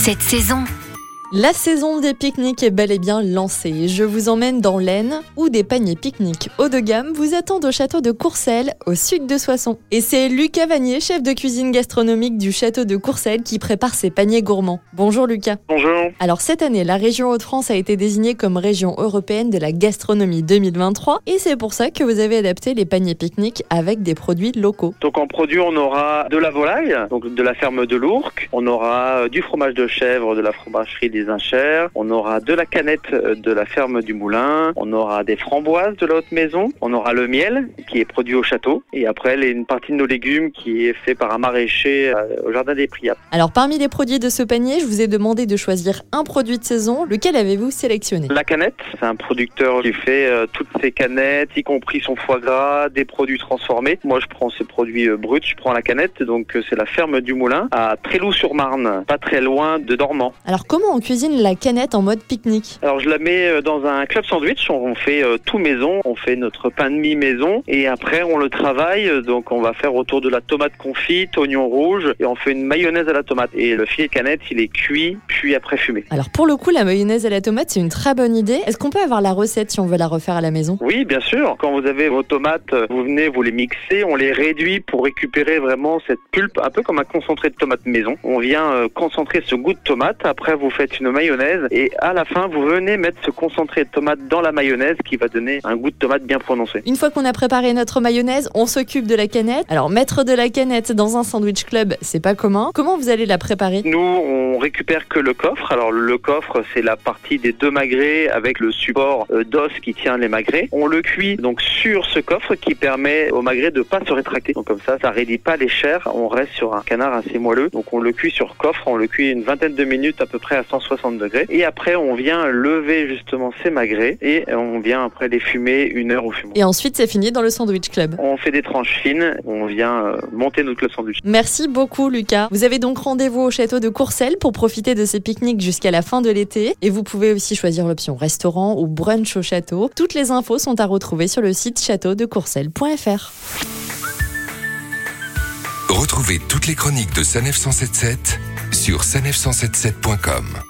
cette saison. La saison des pique-niques est bel et bien lancée. Je vous emmène dans l'Aisne où des paniers pique-niques haut de gamme vous attendent au château de Courcelles, au sud de Soissons. Et c'est Lucas Vanier, chef de cuisine gastronomique du château de Courcelles, qui prépare ses paniers gourmands. Bonjour Lucas. Bonjour. Alors cette année, la région Hauts-de-France a été désignée comme région européenne de la gastronomie 2023 et c'est pour ça que vous avez adapté les paniers pique-niques avec des produits locaux. Donc en produit, on aura de la volaille, donc de la ferme de l'Ourcq. On aura euh, du fromage de chèvre de la fromagerie des Inchères. On aura de la canette euh, de la ferme du Moulin. On aura des framboises de la haute maison. On aura le miel qui est produit au château. Et après, une partie de nos légumes qui est fait par un maraîcher euh, au jardin des Priaps. Alors parmi les produits de ce panier, je vous ai demandé de choisir un produit de saison. Lequel avez-vous sélectionné? La canette, c'est un producteur qui fait euh, toutes ses canettes, y compris son foie gras, des produits transformés. Moi, je prends ces produits euh, bruts, je prends la canette, donc euh, c'est la ferme du Moulin à Tréloux-sur-Marne, pas très loin de Dormant. Alors comment on cuisine la canette en mode pique-nique Alors, je la mets euh, dans un club sandwich, on fait euh, tout maison, on fait notre pain de mie maison, et après, on le travaille, euh, donc on va faire autour de la tomate confite, oignon rouge, et on fait une mayonnaise à la tomate. Et le filet de canette, il est cuit, puis après fumé. Alors pour le coup, la mayonnaise à la tomate, c'est une très bonne idée. Est-ce qu'on peut avoir la recette si on veut la refaire à la maison? Oui, bien sûr. Quand vous avez vos tomates, vous venez, vous les mixez, on les réduit pour récupérer vraiment cette pulpe, un peu comme un concentré de tomate maison. On vient concentrer ce goût de tomate. Après, vous faites mayonnaise et à la fin, vous venez mettre ce concentré de tomate dans la mayonnaise qui va donner un goût de tomate bien prononcé. Une fois qu'on a préparé notre mayonnaise, on s'occupe de la canette. Alors mettre de la canette dans un sandwich club, c'est pas commun. Comment vous allez la préparer? Nous, on récupère que le coffre. Alors, le coffre, c'est la partie des deux magrets avec le support euh, d'os qui tient les magrets. On le cuit donc sur ce coffre qui permet au magret de pas se rétracter. Donc, comme ça, ça raidit pas les chairs. On reste sur un canard assez moelleux. Donc, on le cuit sur coffre. On le cuit une vingtaine de minutes à peu près à 160 degrés. Et après, on vient lever justement ces magrets et on vient après les fumer une heure au fumoir. Et ensuite, c'est fini dans le sandwich club. On fait des tranches fines. On vient euh, monter notre club sandwich. Merci beaucoup Lucas. Vous avez donc rendez-vous au château de Courcelles pour profiter de ces pique-niques jusqu'à la fin de l'été. Et vous pouvez aussi choisir l'option restaurant ou brunch au château. Toutes les infos sont à retrouver sur le site châteaudecourcelles.fr. Retrouvez toutes les chroniques de Sanef 177 sur sanef177.com.